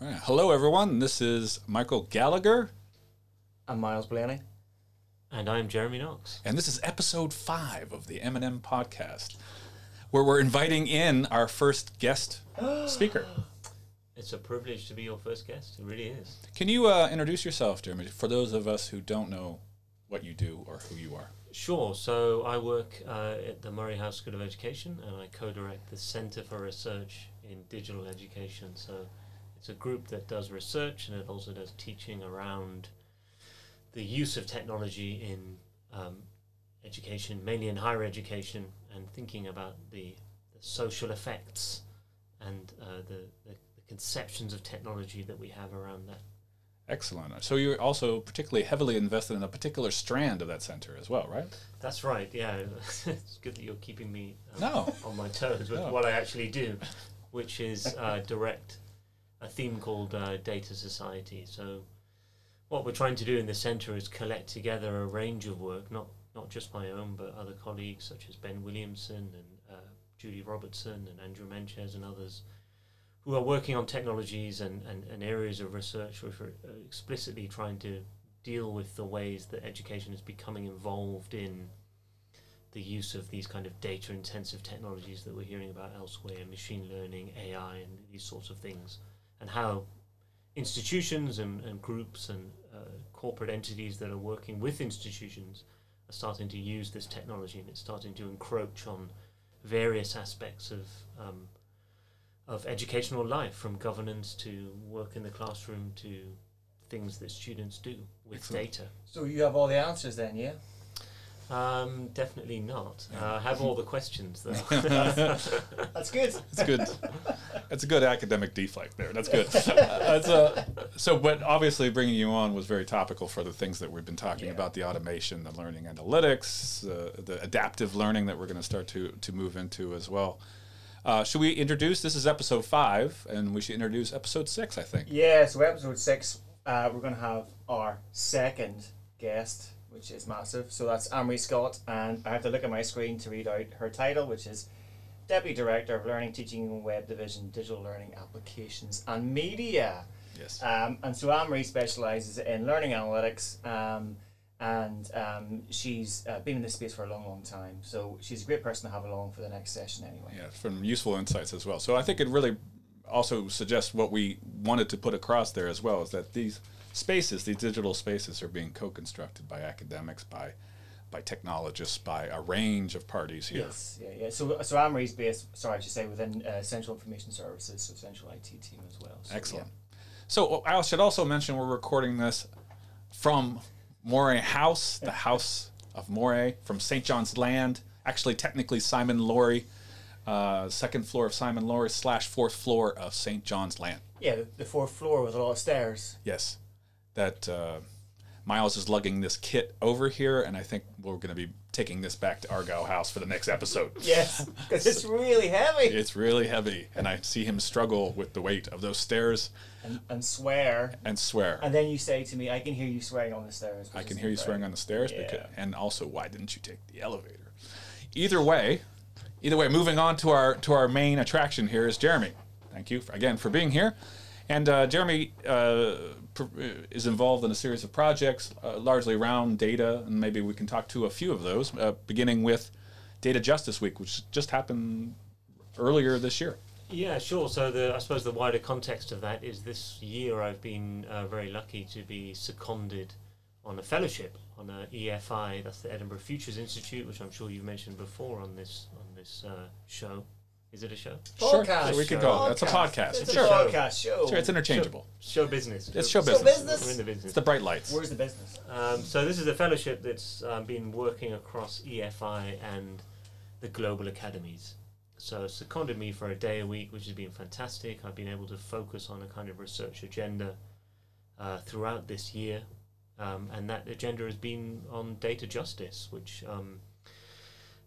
All right. Hello, everyone. This is Michael Gallagher, I'm Myles Blaney. And I'm Jeremy Knox. and this is episode five of the M&M podcast, where we're inviting in our first guest speaker. It's a privilege to be your first guest. It really is. Can you uh, introduce yourself, Jeremy, for those of us who don't know what you do or who you are? Sure. So I work uh, at the Moray House School of Education and I co direct the Center for Research in Digital Education. So it's a group that does research and it also does teaching around the use of technology in um, education, mainly in higher education, and thinking about the, the social effects and uh, the, the, the conceptions of technology that we have around that. Excellent. So you're also particularly heavily invested in a particular strand of that center as well, right? That's right. Yeah, it's good that you're keeping me um, No. on my toes with No. what I actually do, which is uh, direct a theme called uh, Data Society. So, what we're trying to do in the centre is collect together a range of work, not not just my own, but other colleagues such as Ben Williamson and uh, Judy Robertson and Andrew Manches and others, who are working on technologies and, and, and areas of research which are uh, explicitly trying to deal with the ways that education is becoming involved in the use of these kind of data intensive technologies that we're hearing about elsewhere, machine learning, AI, and these sorts of things, and how institutions and, and groups and uh, corporate entities that are working with institutions are starting to use this technology and it's starting to encroach on various aspects of um, of educational life, from governance to work in the classroom to things that students do with Excellent. data. So you have all the answers then, yeah? Um, definitely not. Uh, I have all the questions though. That's good. That's good. That's a good academic deflect there. That's good. That's, uh, so, but obviously, bringing you on was very topical for the things that we've been talking Yeah. about: the automation, the learning analytics, uh, the adaptive learning that we're going to start to to move into as well. Uh, should we introduce? This is episode five, and we should introduce episode six. I think. Yeah, so episode six, uh, we're going to have our second guest, which is massive. So that's Anne-Marie Scott, and I have to look at my screen to read out her title, which is Deputy Director of Learning, Teaching and Web Division, Digital Learning Applications and Media. Yes. Um, and so Anne-Marie specialises in learning analytics, um, and um, she's uh, been in this space for a long, long time. So she's a great person to have along for the next session, anyway. Yeah, from useful insights as well. So I think it really also suggests what we wanted to put across there as well is that these spaces, these digital spaces, are being co-constructed by academics, by by technologists, by a range of parties here. Yes, yeah, yeah. So, so Anne-Marie's based, sorry, I should say, within uh, Central Information Services, so Central IT team as well. So, Excellent. So I should also mention we're recording this from Moray House, the House of Moray, from St. John's Land. Actually, technically Simon Laurie, uh, second floor of Simon Laurie slash fourth floor of St. John's Land. Yeah, the, the fourth floor with a lot of stairs. Yes, that uh, Myles is lugging this kit over here, and I think we're going to be taking this back to Argyle House for the next episode. Yes, because it's really heavy. It's really heavy, and I see him struggle with the weight of those stairs And, and swear. and swear. And then you say to me, I can hear you swearing on the stairs. I can hear you swearing on the stairs, Yeah. because, and also why didn't you take the elevator? Either way, either way. Moving on to our to our main attraction here is Jeremy. Thank you for, again for being here, and uh, Jeremy uh, pr- is involved in a series of projects, uh, largely around data, and maybe we can talk to a few of those, uh, beginning with Data Justice Week, which just happened earlier this year. Yeah, sure. So the I suppose the wider context of that is this year I've been uh, very lucky to be seconded on a fellowship on a EFI, that's the Edinburgh Futures Institute, which I'm sure you've mentioned before on this on this uh, show. Is it a show? Sure, Podcast. we could show. go. That's a podcast. It's Sure, a podcast show. sure, it's interchangeable. Show business. It's show Show business. business. We're in the business. It's the bright lights. Where's the business? Um, so this is a fellowship that's um, been working across EFI and the global academies. So it's seconded me for a day a week, which has been fantastic. I've been able to focus on a kind of research agenda uh, throughout this year, um, and that agenda has been on data justice, which um,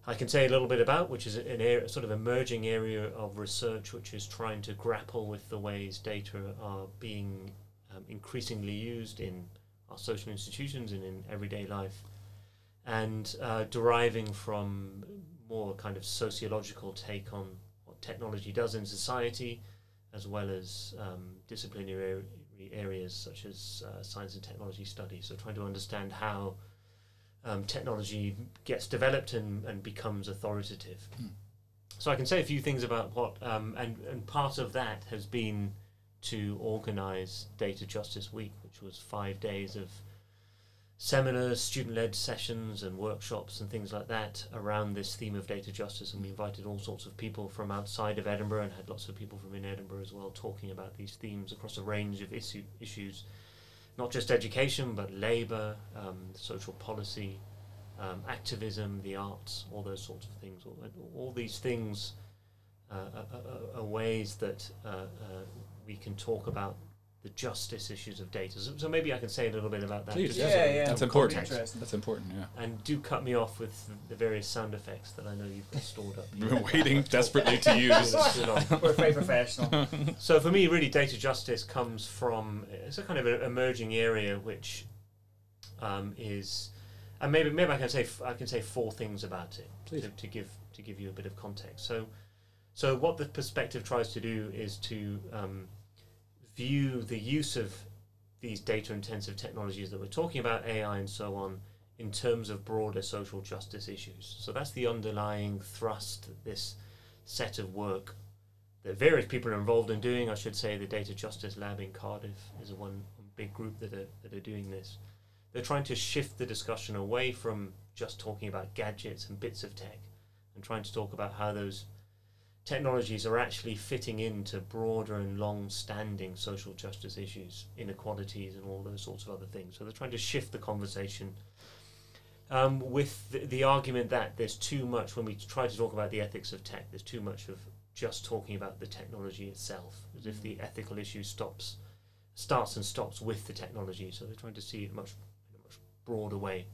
I can say a little bit about, which is an area, sort of emerging area of research, which is trying to grapple with the ways data are being um, increasingly used in our social institutions and in everyday life, and uh, deriving from more kind of sociological take on what technology does in society, as well as um, disciplinary areas such as uh, science and technology studies. So trying to understand how um, technology gets developed and, and becomes authoritative. Mm. So I can say a few things about what, um, and, and part of that has been to organize Data Justice Week, which was five days of seminars, student led sessions, and workshops and things like that around this theme of data justice. And we invited all sorts of people from outside of Edinburgh and had lots of people from in Edinburgh as well talking about these themes across a range of issue, issues, not just education, but labour, um, social policy. Um, activism, the arts, all those sorts of things. All, all these things uh, are, are, are, ways that uh, uh, we can talk about the justice issues of data. So, so, maybe I can say a little bit about that. Please, yeah, yeah, yeah. That's important. That's important, yeah. And do cut me off with the various sound effects that I know you've got stored up. We've been waiting desperately to use. We're very professional. so for me, really, data justice comes from it's a kind of an emerging area which um, is, and maybe maybe I can say f- I can say four things about it to, to give to give you a bit of context. So, so what the perspective tries to do is to um, view the use of these data intensive technologies that we're talking about, AI and so on, in terms of broader social justice issues. So that's the underlying thrust, this set of work that various people are involved in doing. I should say the Data Justice Lab in Cardiff is a one big group that are, that are doing this. They're trying to shift the discussion away from just talking about gadgets and bits of tech and trying to talk about how those technologies are actually fitting into broader and long standing social justice issues, inequalities, and all those sorts of other things. So they're trying to shift the conversation um, with the, the, argument that there's too much, when we try to talk about the ethics of tech, there's too much of just talking about the technology itself, as if the ethical issue stops, starts and stops with the technology. So they're trying to see it much, in a much broader way.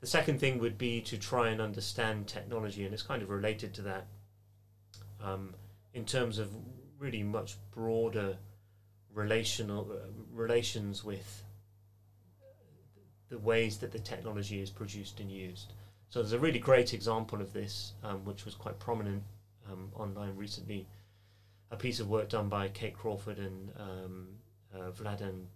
The second thing would be to try and understand technology, and it's kind of related to that um, in terms of really much broader relational uh, relations with the ways that the technology is produced and used. So there's a really great example of this, um, which was quite prominent um, online recently. A piece of work done by Kate Crawford and um, uh, Vladan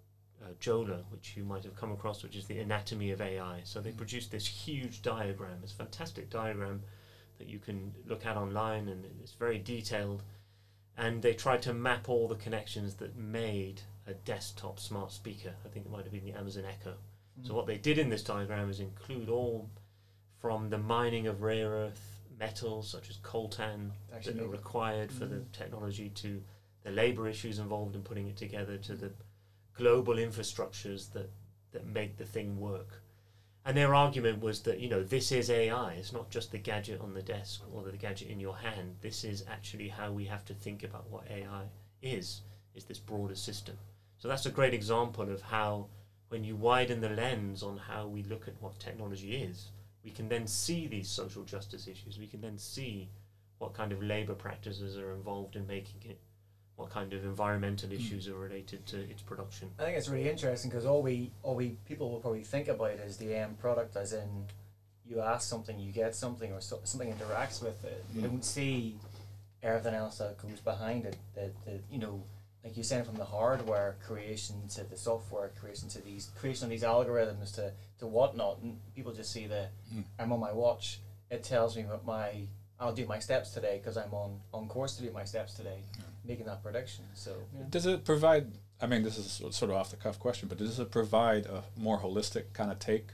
uh, Joler, which you might have come across, which is the anatomy of AI. So they produced this huge diagram, this fantastic diagram that you can look at online, and it's very detailed. And they tried to map all the connections that made a desktop smart speaker. I think it might have been the Amazon Echo. Mm. So what they did in this diagram is include all from the mining of rare earth metals such as coltan Actually, that are required mm. for the mm. technology to the labor issues involved in putting it together to the global infrastructures that that make the thing work. And their argument was that, you know, this is AI. It's not just the gadget on the desk or the gadget in your hand. This is actually how we have to think about what AI is, is this broader system. So that's a great example of how when you widen the lens on how we look at what technology is, we can then see these social justice issues. We can then see what kind of labor practices are involved in making it what kind of environmental hmm. issues are related to its production. I think it's really interesting because all we all we people will probably think about is the end product, as in you ask something, you get something, or so, something interacts with it. You don't see everything else that goes behind it. That, that you know, like you said, from the hardware creation to the software creation to these creation of these algorithms to to whatnot, and people just see the mm. I'm on my watch. It tells me what my I'll do my steps today because I'm on on course to do my steps today. Yeah making that prediction. So yeah. does it provide? I mean, this is sort of off the cuff question, but does it provide a more holistic kind of take,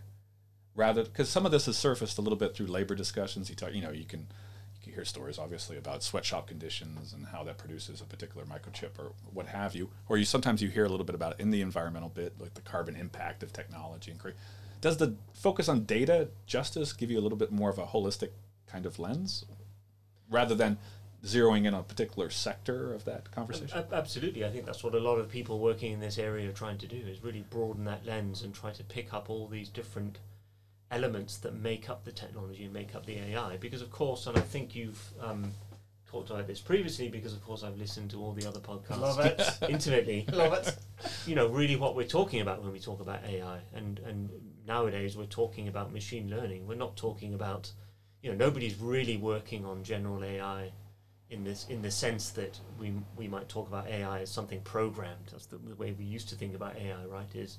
rather because some of this has surfaced a little bit through labor discussions. You talk, you know, you can you can hear stories obviously about sweatshop conditions and how that produces a particular microchip or what have you, or you sometimes you hear a little bit about it in the environmental bit, like the carbon impact of technology and create. Does the focus on data justice give you a little bit more of a holistic kind of lens, rather than zeroing in on a particular sector of that conversation? absolutely. I think that's what a lot of people working in this area are trying to do is really broaden that lens and try to pick up all these different elements that make up the technology and make up the AI. Because of course, and I think you've um, talked about this previously, because of course I've listened to all the other podcasts Love it. intimately. Love it. You know, really what we're talking about when we talk about AI, and and nowadays we're talking about machine learning. We're not talking about, you know, nobody's really working on general AI in this in the sense that we we might talk about AI as something programmed. That's the, the way we used to think about AI, right? Is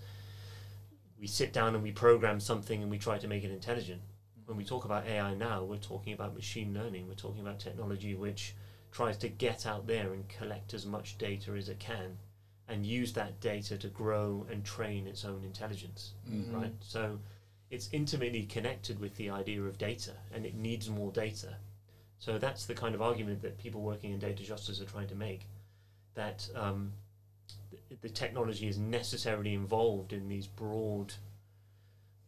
we sit down and we program something and we try to make it intelligent. When we talk about AI now, we're talking about machine learning. We're talking about technology which tries to get out there and collect as much data as it can and use that data to grow and train its own intelligence, Mhm. right? So it's intimately connected with the idea of data and it needs more data. So that's the kind of argument that people working in data justice are trying to make that um, th- the technology is necessarily involved in these broad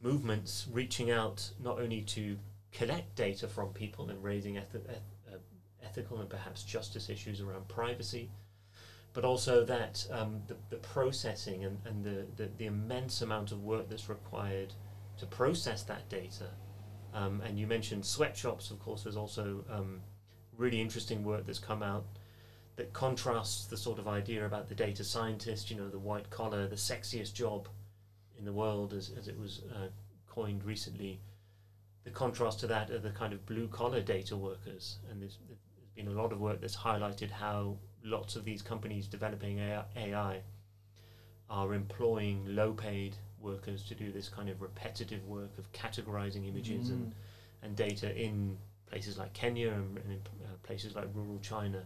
movements reaching out not only to collect data from people and raising eth- eth- uh, ethical and perhaps justice issues around privacy, but also that um, the, the processing and, and the, the, the immense amount of work that's required to process that data. Um, and you mentioned sweatshops, of course, there's also um, really interesting work that's come out that contrasts the sort of idea about the data scientist, you know, the white collar, the sexiest job in the world, as, as it was uh, coined recently. The contrast to that are the kind of blue collar data workers. And there's, there's been a lot of work that's highlighted how lots of these companies developing AI, AI are employing low paid workers to do this kind of repetitive work of categorizing images and, and data in places like Kenya and, and in uh, places like rural China.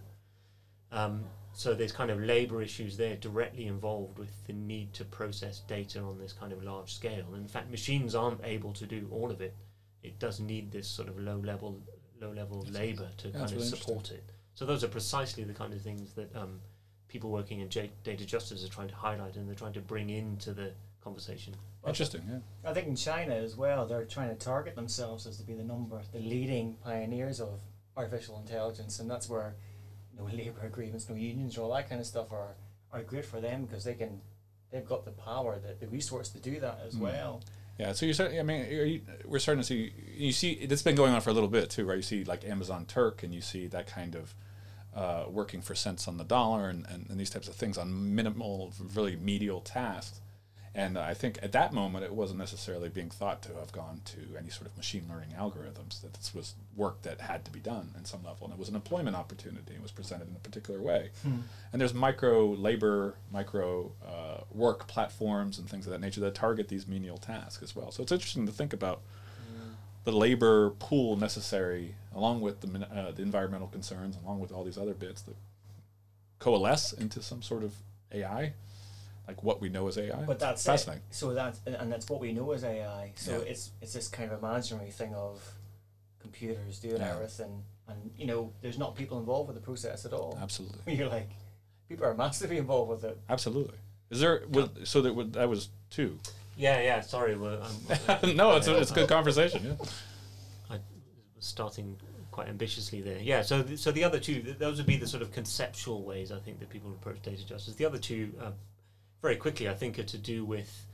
Um, so there's kind of labor issues there directly involved with the need to process data on this kind of large scale. And in fact, machines aren't able to do all of it. It does need this sort of low level, low level labor to yeah, kind of support it. So those are precisely the kind of things that um, people working in data justice are trying to highlight and they're trying to bring into the conversation. Interesting, yeah. I think in China as well, they're trying to target themselves as to be the number, the leading pioneers of artificial intelligence, and that's where no labour agreements, no unions, or all that kind of stuff are are great for them because they can, they've got the power, the, the resource to do that as Mm. well. Yeah, so you're starting. I mean, are you, we're starting to see. You see, it's been going on for a little bit too, right? You see, like Amazon Turk, and you see that kind of uh, working for cents on the dollar, and, and, and these types of things on minimal, really medial tasks. And I think at that moment, it wasn't necessarily being thought to have gone to any sort of machine learning algorithms. That this was work that had to be done in some level, and it was an employment opportunity. It was presented in a particular way. And there's micro labor, micro uh, work platforms, and things of that nature that target these menial tasks as well. So it's interesting to think about the labor pool necessary, along with the, uh, the environmental concerns, along with all these other bits that coalesce into some sort of AI, like what we know as AI. But that's fascinating. it. So that's and- and that's what we know as AI. So Yeah. it's it's this kind of imaginary thing of computers doing Yeah. everything, and you know, there's not people involved with the process at all. Absolutely, You're like, people are massively involved with it. absolutely. Is there was, so that would, that was two? Yeah, yeah. Sorry, well, I'm, no, it's a, it's a good conversation. Yeah. I was starting quite ambitiously there. Yeah. So, th- so the other two, th- those would be the sort of conceptual ways I think that people approach data justice. The other two, uh, very quickly, I think, are to do with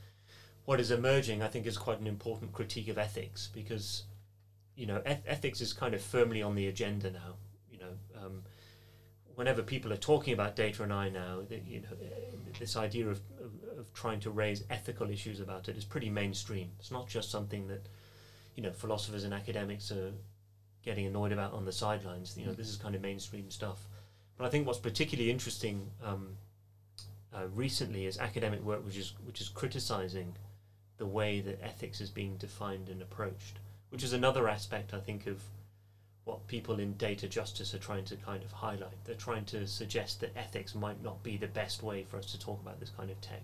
what is emerging. I think is quite an important critique of ethics because, you know, eth- ethics is kind of firmly on the agenda now. You know. Um, Whenever people are talking about data and I now, that, you know, this idea of, of, of trying to raise ethical issues about it is pretty mainstream. It's not just something that, you know, philosophers and academics are getting annoyed about on the sidelines. You know, this is kind of mainstream stuff. But I think what's particularly interesting um, uh, recently is academic work which is which is criticizing the way that ethics is being defined and approached, which is another aspect I think of what people in data justice are trying to kind of highlight. They're trying to suggest that ethics might not be the best way for us to talk about this kind of tech.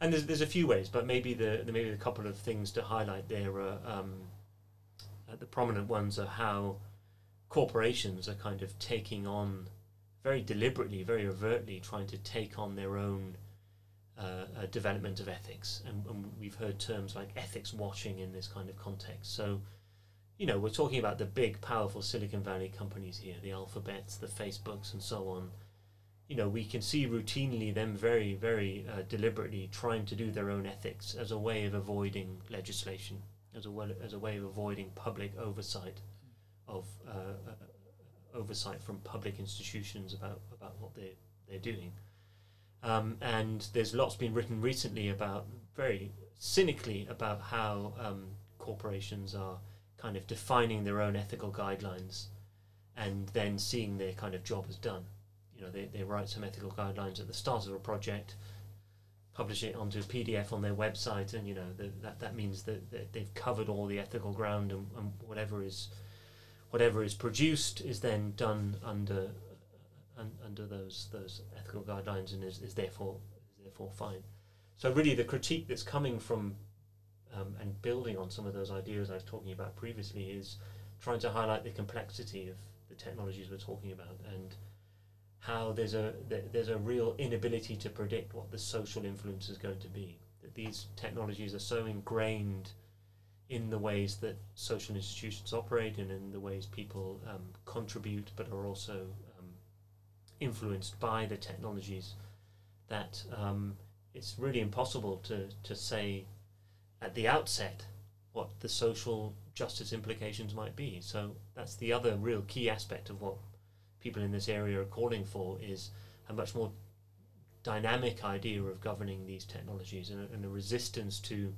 And there's, there's a few ways, but maybe the, the maybe a couple of things to highlight there are um, uh, the prominent ones are how corporations are kind of taking on very deliberately, very overtly, trying to take on their own uh, uh, development of ethics, and, and we've heard terms like ethics washing in this kind of context. So, you know, we're talking about the big, powerful Silicon Valley companies here, the Alphabets, the Facebooks, and so on. You know, we can see routinely them very, very uh, deliberately trying to do their own ethics as a way of avoiding legislation, as a well, as a way of avoiding public oversight of uh, uh, oversight from public institutions about about what they they're doing. Um, and there's lots been written recently about very cynically about how um, corporations are kind of defining their own ethical guidelines and then seeing their kind of job as done. You know, they, they write some ethical guidelines at the start of a project, publish it onto a PDF on their website, and you know the, that that means that, that they've covered all the ethical ground, and, and whatever is whatever is produced is then done under un, under those those ethical guidelines and is, is therefore is therefore fine. So really, the critique that's coming from um, and building on some of those ideas I was talking about previously is trying to highlight the complexity of the technologies we're talking about and how there's a there's a real inability to predict what the social influence is going to be. That these technologies are so ingrained in the ways that social institutions operate and in the ways people um, contribute, but are also um, influenced by the technologies that um, it's really impossible to, to say at the outset what the social justice implications might be. So that's the other real key aspect of what people in this area are calling for is a much more dynamic idea of governing these technologies and a, and a resistance to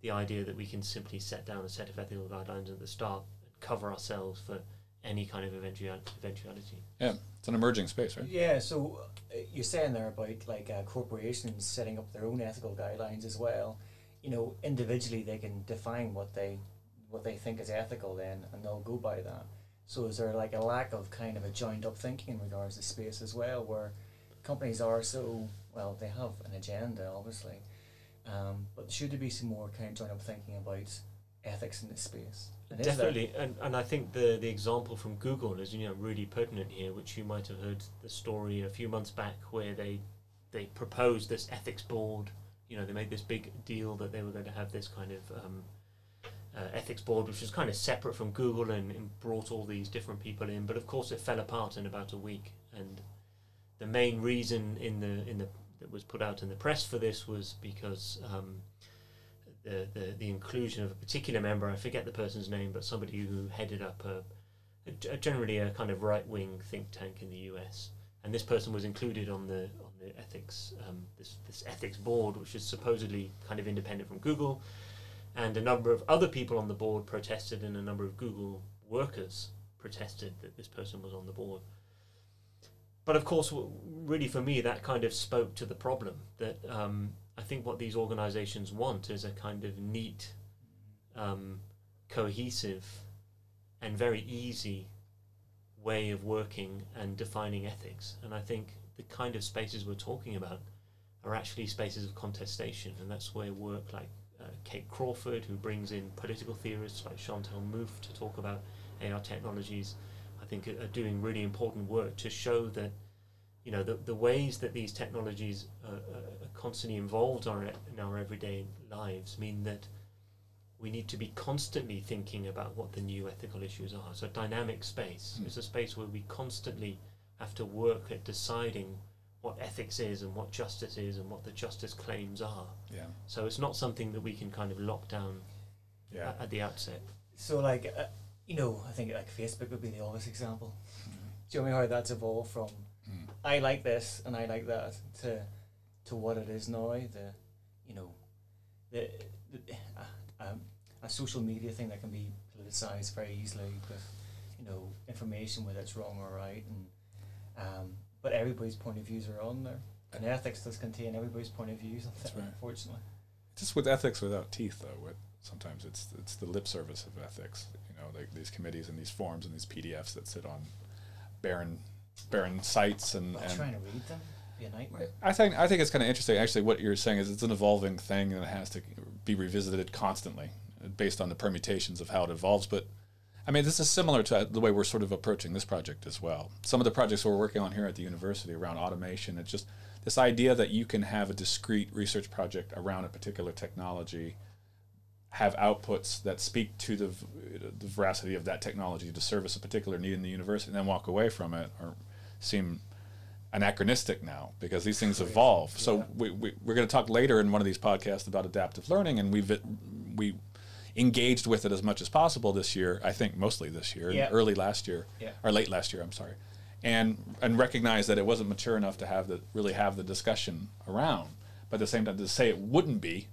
the idea that we can simply set down a set of ethical guidelines at the start and cover ourselves for any kind of eventual eventuality. Yeah, it's an emerging space, right? Yeah, so uh, you're saying there about like uh, corporations setting up their own ethical guidelines as well. You know, individually they can define what they what they think is ethical then, and they'll go by that. So is there like a lack of kind of a joined up thinking in regards to space as well, where companies are so well they have an agenda obviously, um, but should there be some more kind of up thinking about ethics in this space? And Definitely, and, and I think the the example from Google is you know really pertinent here, which you might have heard the story a few months back where they they proposed this ethics board. You know, they made this big deal that they were going to have this kind of um, uh, ethics board, which was kind of separate from Google and, and, brought all these different people in. But of course, it fell apart in about a week. And the main reason in the in the that was put out in the press for this was because um, the, the the inclusion of a particular member, I forget the person's name, but somebody who headed up a, a, generally a kind of right wing think tank in the U.S. And this person was included on the on the ethics um, this this ethics board, which is supposedly kind of independent from Google and a number of other people on the board protested, and a number of Google workers protested that this person was on the board. But of course, really for me, that kind of spoke to the problem that um, I think what these organizations want is a kind of neat, um, cohesive, and very easy way of working and defining ethics. And I think the kind of spaces we're talking about are actually spaces of contestation, and that's where work like uh, Kate Crawford, who brings in political theorists like Chantal Mouffe to talk about AR technologies, think are, are doing really important work to show that you know the, the ways that these technologies are, are constantly involved in our, in our everyday lives mean that we need to be constantly thinking about what the new ethical issues are. So dynamic space mm. is a space where we constantly have to work at deciding what ethics is and what justice is and what the justice claims are. Yeah. So it's not something that we can kind of lock down yeah. at, at the outset. So like, uh, you know, I think like Facebook would be the obvious example. Mm. Do you know how that's evolved from mm. I like this and I like that to to what it is now? The you know, the, the uh, um, a social media thing that can be politicized very easily with you know information whether it's wrong or right and um, but everybody's point of views are on there. And ethics does contain everybody's point of views, That's right. unfortunately. Just with ethics without teeth, though. Sometimes it's it's the lip service of ethics. Know, like these committees and these forms and these PDFs that sit on barren barren sites and, and trying to read them be a nightmare. I think I think it's kind of interesting. Actually, what you're saying is it's an evolving thing and it has to be revisited constantly based on the permutations of how it evolves. But I mean, this is similar to the way we're sort of approaching this project as well. Some of the projects we're working on here at the university around automation, it's just this idea that you can have a discrete research project around a particular technology, have outputs that speak to the, the veracity of that technology to service a particular need in the university, and then walk away from it, or seem anachronistic now because these things oh, evolve. Yeah. So we, we, we're going to talk later in one of these podcasts about adaptive learning, and we've we engaged with it as much as possible this year. I think mostly this year, yeah. early last year, yeah. or late last year. I'm sorry, and and recognize that it wasn't mature enough to have the really have the discussion around. But at the same time, to say it wouldn't be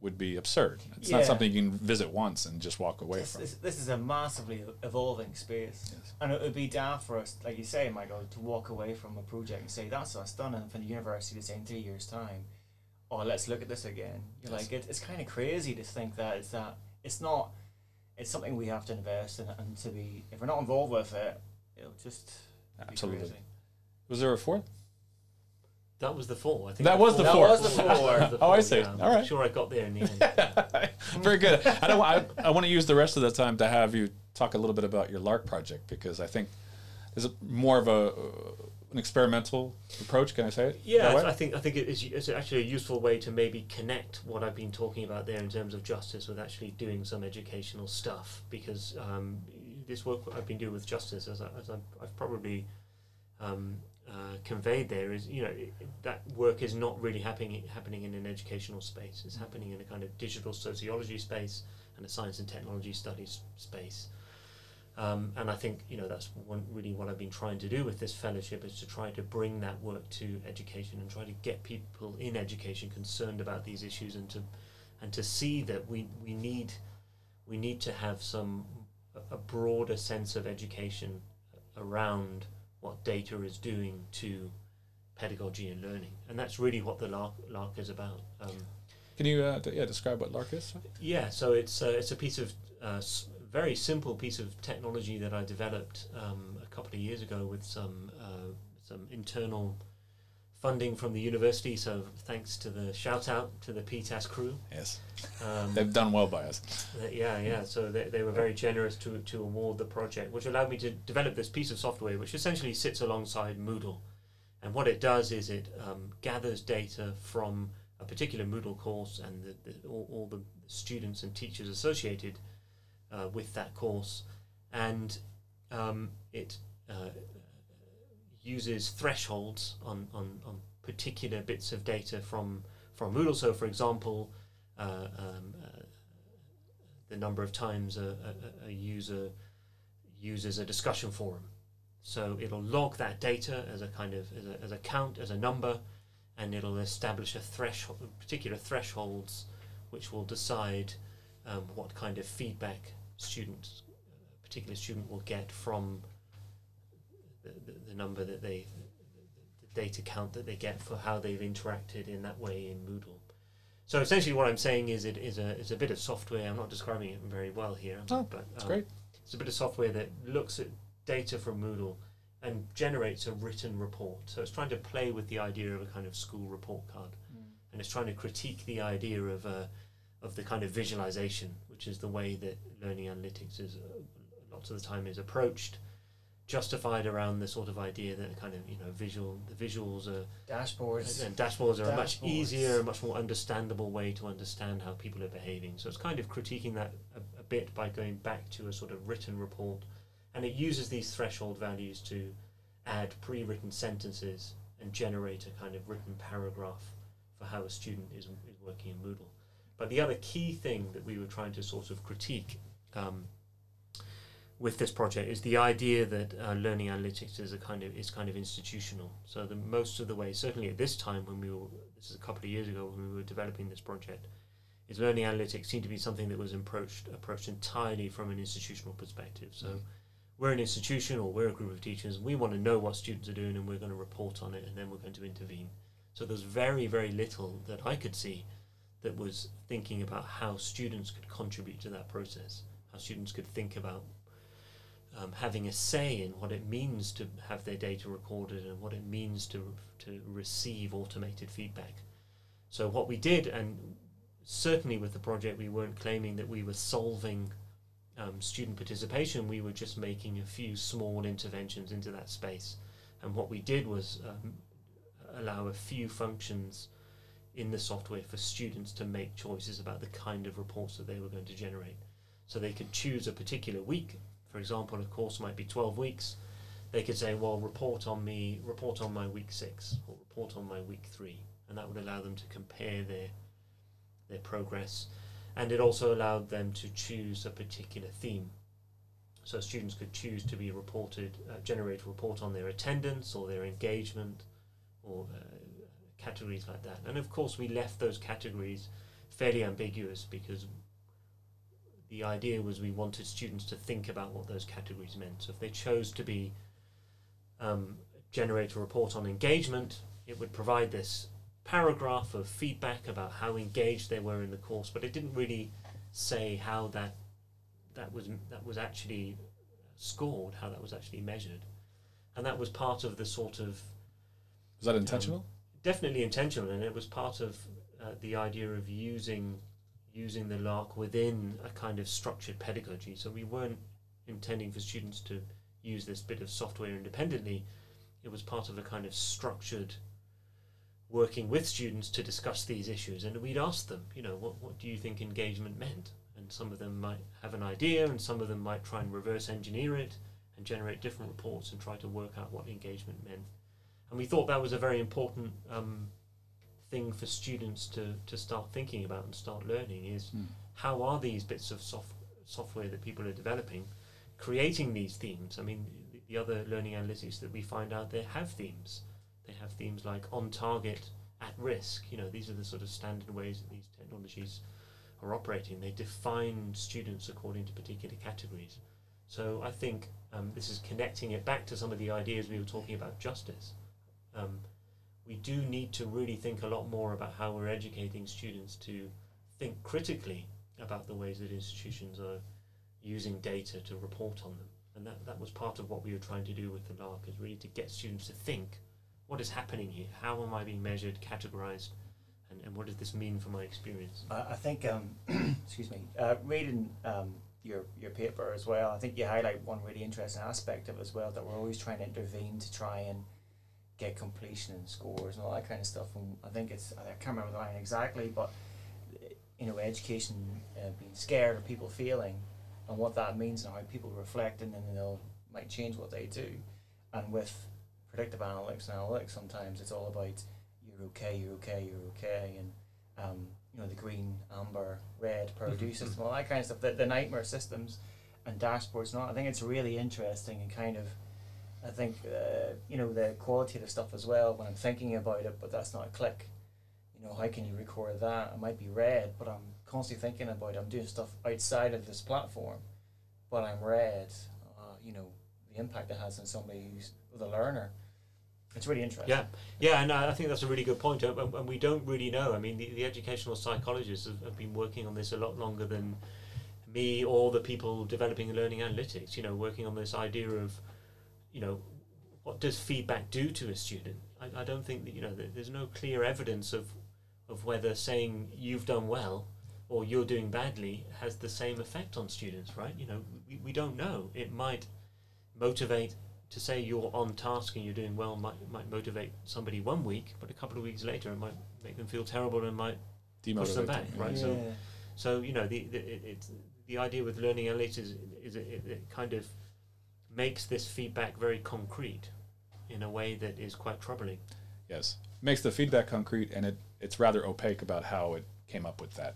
would be absurd. It's Yeah. not something you can visit once and just walk away This, from. this, this is a massively evolving space. Yes. And it would be daft for us, like you say, Michael, to walk away from a project and say, that's us done, and for the university to say in three years' time, oh, let's look at this again. You're Yes. like, it, it's kind of crazy to think that it's that, it's not, it's something we have to invest in and to be, if we're not involved with it, it'll just be Absolutely. crazy. Was there a fourth? That was the four. I think That was the That four. was the four. was the Oh, I see. yeah. I'm All right. Sure, I got there in the end. Very good. I don't. I, I want to use the rest of the time to have you talk a little bit about your LARC project because I think there's a, more of a uh, an experimental approach. Can I say it? Yeah. I think I think it is it's actually a useful way to maybe connect what I've been talking about there in terms of justice with actually doing some educational stuff because um, this work I've been doing with justice, as, I, as I've, I've probably um, uh, conveyed there, is you know that work is not really happening happening in an educational space. It's happening in a kind of digital sociology space and a science and technology studies space. Um, and I think you know that's one, really what I've been trying to do with this fellowship is to try to bring that work to education and try to get people in education concerned about these issues and to and to see that we, we need we need to have some a broader sense of education around what data is doing to pedagogy and learning, and that's really what the LARC, LARC is about. Um, Can you uh, d- yeah describe what LARC is? yeah, so it's uh, it's a piece of uh, s- very simple piece of technology that I developed um, a couple of years ago with some uh, some internal funding from the university. So thanks to the shout out to the PTAS crew. Yes, Um, they've done well by us. yeah, yeah. So they, they were very generous to, to award the project, which allowed me to develop this piece of software, which essentially sits alongside Moodle. And what it does is it um, gathers data from a particular Moodle course and the, the, all, all the students and teachers associated uh, with that course, and um, it uh, uses thresholds on, on, on particular bits of data from from Moodle. So, for example, uh, um, uh, the number of times a, a, a user uses a discussion forum. So it'll log that data as a kind of as a, as a count, as a number, and it'll establish a threshold, particular thresholds, which will decide um, what kind of feedback students, a particular student will get from the, number that they, the data count that they get for how they've interacted in that way in Moodle. So essentially, what I'm saying is it is a is a bit of software. I'm not describing it very well here, Oh, but It's um, great. it's a bit of software that looks at data from Moodle and generates a written report. So it's trying to play with the idea of a kind of school report card, and it's trying to critique the idea of uh, of the kind of visualization, which is the way that learning analytics is uh, lots of the time is approached, justified around the sort of idea that kind of you know visual the visuals are Dashboards. and dashboards are a much Dashboards. easier, much more understandable way to understand how people are behaving. So it's kind of critiquing that a, a bit by going back to a sort of written report, and it uses these threshold values to add pre-written sentences and generate a kind of written paragraph for how a student is, is working in Moodle. But the other key thing that we were trying to sort of critique um, with this project is the idea that uh, learning analytics is a kind of is kind of institutional. So the most of the way, certainly at this time when we were this is a couple of years ago when we were developing this project, is learning analytics seemed to be something that was approached approached entirely from an institutional perspective. So Mm. we're an institution or we're a group of teachers and we want to know what students are doing and we're going to report on it and then we're going to intervene. So there's very, very little that I could see that was thinking about how students could contribute to that process, how students could think about um, having a say in what it means to have their data recorded and what it means to to receive automated feedback. So what we did, and certainly with the project, we weren't claiming that we were solving um, student participation. We were just making a few small interventions into that space, and what we did was um, allow a few functions in the software for students to make choices about the kind of reports that they were going to generate. So they could choose a particular week. For example, a course might be 12 weeks. They could say, well, report on me, report on my week six, or report on my week three. And that would allow them to compare their, their progress. And it also allowed them to choose a particular theme. So students could choose to be reported, uh, generate a report on their attendance or their engagement or uh, categories like that. And of course, we left those categories fairly ambiguous because the idea was we wanted students to think about what those categories meant. So if they chose to be um, generate a report on engagement, it would provide this paragraph of feedback about how engaged they were in the course, but it didn't really say how that that was that was actually scored, how that was actually measured, and that was part of the sort of Was that intentional? definitely intentional, and it was part of uh, the idea of using using the LARC within a kind of structured pedagogy. So we weren't intending for students to use this bit of software independently. It was part of a kind of structured working with students to discuss these issues, and we'd ask them, you know, what what do you think engagement meant? And some of them might have an idea, and some of them might try and reverse engineer it and generate different reports and try to work out what engagement meant and we thought that was a very important um, thing for students to, to start thinking about and start learning is Mm. how are these bits of soft, software that people are developing creating these themes? I mean the, the other learning analytics that we find out there have themes. They have themes like on target at risk. You know these are the sort of standard ways that these technologies are operating. They define students according to particular categories. So i think um, this is connecting it back to some of the ideas we were talking about justice. Um, we do need to really think a lot more about how we're educating students to think critically about the ways that institutions are using data to report on them. And that, that was part of what we were trying to do with the LARC, is really to get students to think what is happening here? How am I being measured, categorized, and, and what does this mean for my experience? I, think, um, excuse me, uh, reading um, your your paper as well. I think you highlight one really interesting aspect of as well that we're always trying to intervene to try and get completion and scores and all that kind of stuff. And I think it's I can't remember the line exactly, but you know, education uh, being scared of people failing and what that means and how people reflect and then they'll might change what they do. And with predictive analytics and analytics, sometimes it's all about you're okay, you're okay, you're okay, and um, you know the green, amber, red Purdue system, all that kind of stuff. The, the nightmare systems and dashboards and. I think it's really interesting and kind of. I think uh, you know the quality of the stuff as well when I'm thinking about it, but that's not a click. You know, how can you record that? It might be red, but I'm constantly thinking about it. I'm doing stuff outside of this platform, but I'm red. Uh, you know, the impact it has on somebody who's the learner. It's really interesting. Yeah, yeah, and I think that's a really good point, and, and we don't really know. I mean, the, the educational psychologists have, have been working on this a lot longer than me or the people developing learning analytics. You know, working on this idea of, you know, what does feedback do to a student? I, I don't think that you know there's no clear evidence of of whether saying you've done well or you're doing badly has the same effect on students, right? You know, we, we don't know. It might motivate to say you're on task and you're doing well might might motivate somebody one week, but a couple of weeks later it might make them feel terrible and might push them back, right? yeah. So so you know the, the it, it's the idea with learning analytics is, is it, it, it kind of makes this feedback very concrete in a way that is quite troubling. Yes, makes the feedback concrete, and it it's rather opaque about how it came up with that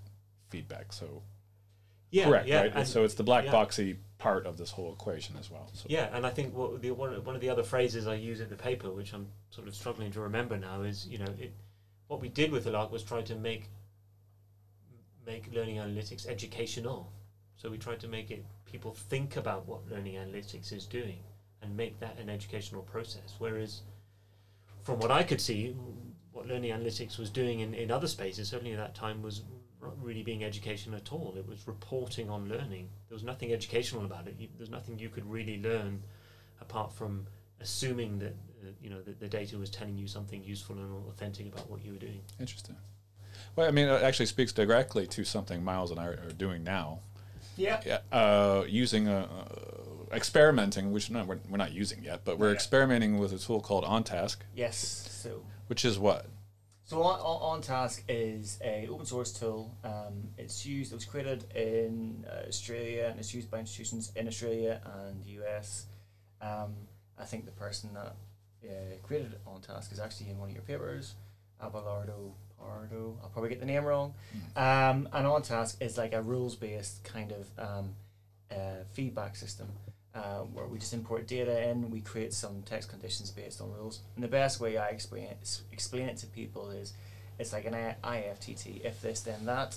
feedback. So Yeah, correct, yeah, right? and- so it's the black yeah. boxy part of this whole equation as well. So Yeah, and I think what the one, one of the other phrases I use in the paper, which I'm sort of struggling to remember now, is you know it. What we did with the LARC was try to make make learning analytics educational. So we tried to make it people think about what learning analytics is doing and make that an educational process. Whereas, from what I could see, what learning analytics was doing in, in other spaces, certainly at that time, was not really being education at all. It was reporting on learning. There was nothing educational about it. There's nothing you could really learn apart from assuming that uh, you know that the data was telling you something useful and authentic about what you were doing. interesting. Well, I mean, it actually speaks directly to something Myles and I are doing now. Yeah. Yeah, uh, using a, uh, experimenting, which not, we're, we're not using yet, but we're Yeah. experimenting with a tool called OnTask, Yes. So which is what So on, on, OnTask is a open source tool. Um, it's used. It was created in uh, Australia and it's used by institutions in Australia and the US. Um, I think the person that uh, created OnTask is actually in one of your papers, Abelardo Pardo. I'll probably get the name wrong. Um, and OnTask is like a rules based kind of um, uh, feedback system. Uh, where we just import data in, we create some text conditions based on rules. And the best way I explain it, explain it to people is it's like an IFTT, if this then that.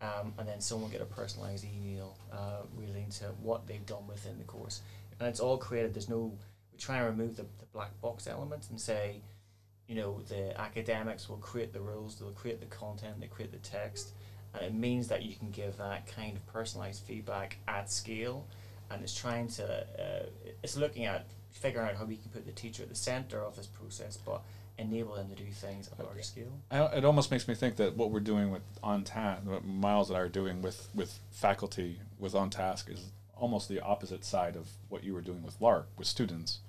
um, and then someone get a personalized email uh, relating to what they've done within the course. And it's all created. There's no we try and remove the, the black box element and say, you know, the academics will create the rules, they'll create the content, they create the text, and it means that you can give that kind of personalized feedback at scale. And it's trying to, uh, it's looking at figuring out how we can put the teacher at the center of this process, but enable them to do things at a larger scale. I, it almost makes me think that what we're doing with OnTask, what Myles and I are doing with with faculty with OnTask is almost the opposite side of what you were doing with LARC with students.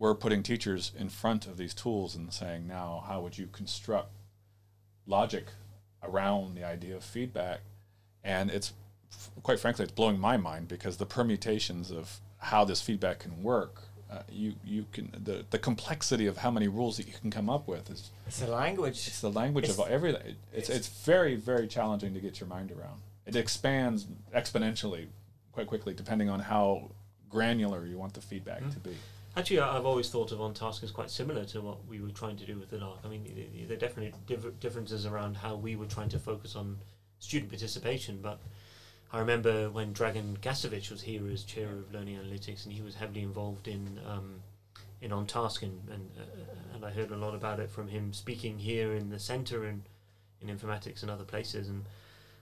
We're putting teachers in front of these tools and saying, now, how would you construct logic around the idea of feedback? And it's quite frankly, it's blowing my mind because the permutations of how this feedback can work uh, you you can the the complexity of how many rules that you can come up with is it's the language. It's the language it's, of everything. It's, it's, it's very very challenging to get your mind around. It expands exponentially quite quickly depending on how granular you want the feedback mm. to be. Actually, I've always thought of OnTask as quite similar to what we were trying to do with the LARC. I mean, there are definitely diff- differences around how we were trying to focus on student participation, but I remember when Dragan Gašević was here as chair of learning analytics, and he was heavily involved in um, in OnTask, and and, uh, and I heard a lot about it from him speaking here in the centre and in informatics and other places. And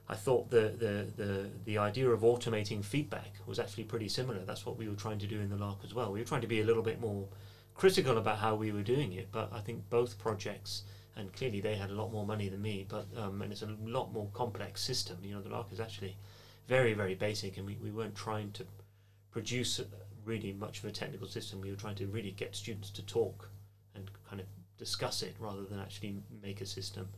I thought the, the the the idea of automating feedback was actually pretty similar. That's what we were trying to do in the LARC as well. We were trying to be a little bit more critical about how we were doing it, but I think both projects. And clearly, they had a lot more money than me, but um, and it's a lot more complex system. You know, the LARC is actually very, very basic, and we, we weren't trying to produce really much of a technical system. We were trying to really get students to talk and kind of discuss it rather than actually make a system.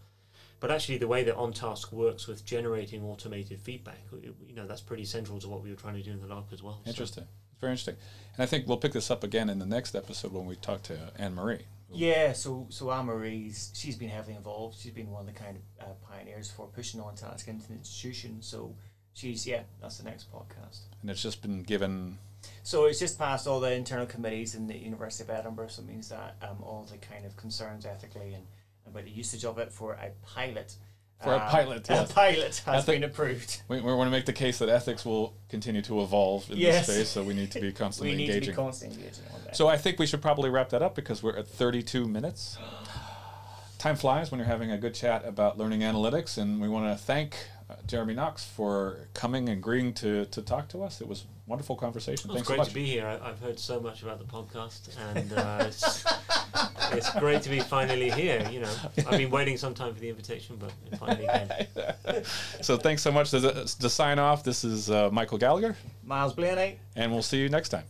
But actually, the way that OnTask works with generating automated feedback, you know, that's pretty central to what we were trying to do in the LARC as well. Interesting. So. It's very interesting. And I think we'll pick this up again in the next episode when we talk to Anne-Marie. Yeah, so so Anne-Marie's she's been heavily involved. She's been one of the kind of uh, pioneers for pushing OnTask into the institution. So she's yeah, that's the next podcast. And it's just been given. So it's just passed all the internal committees in the University of Edinburgh. So it means that um, all the kind of concerns ethically and about the usage of it for a pilot. For um, a pilot, yes. A pilot has been approved. We, we want to make the case that ethics will continue to evolve in yes. this space, so we need to be constantly we need engaging. To be constantly engaging on that. So I think we should probably wrap that up because we're at 32 minutes. Time flies when you're having a good chat about learning analytics, and we want to thank uh, Jeremy Knox for coming and agreeing to, to talk to us. It was wonderful conversation. Well, Thanks it's great so to be here. I, have heard so much about the podcast, and uh, it's, it's great to be finally here. You know, I've been waiting some time for the invitation, but it finally came. so thanks so much. To, to sign off, this is uh, Michael Gallagher. Myles Blaney. And we'll see you next time.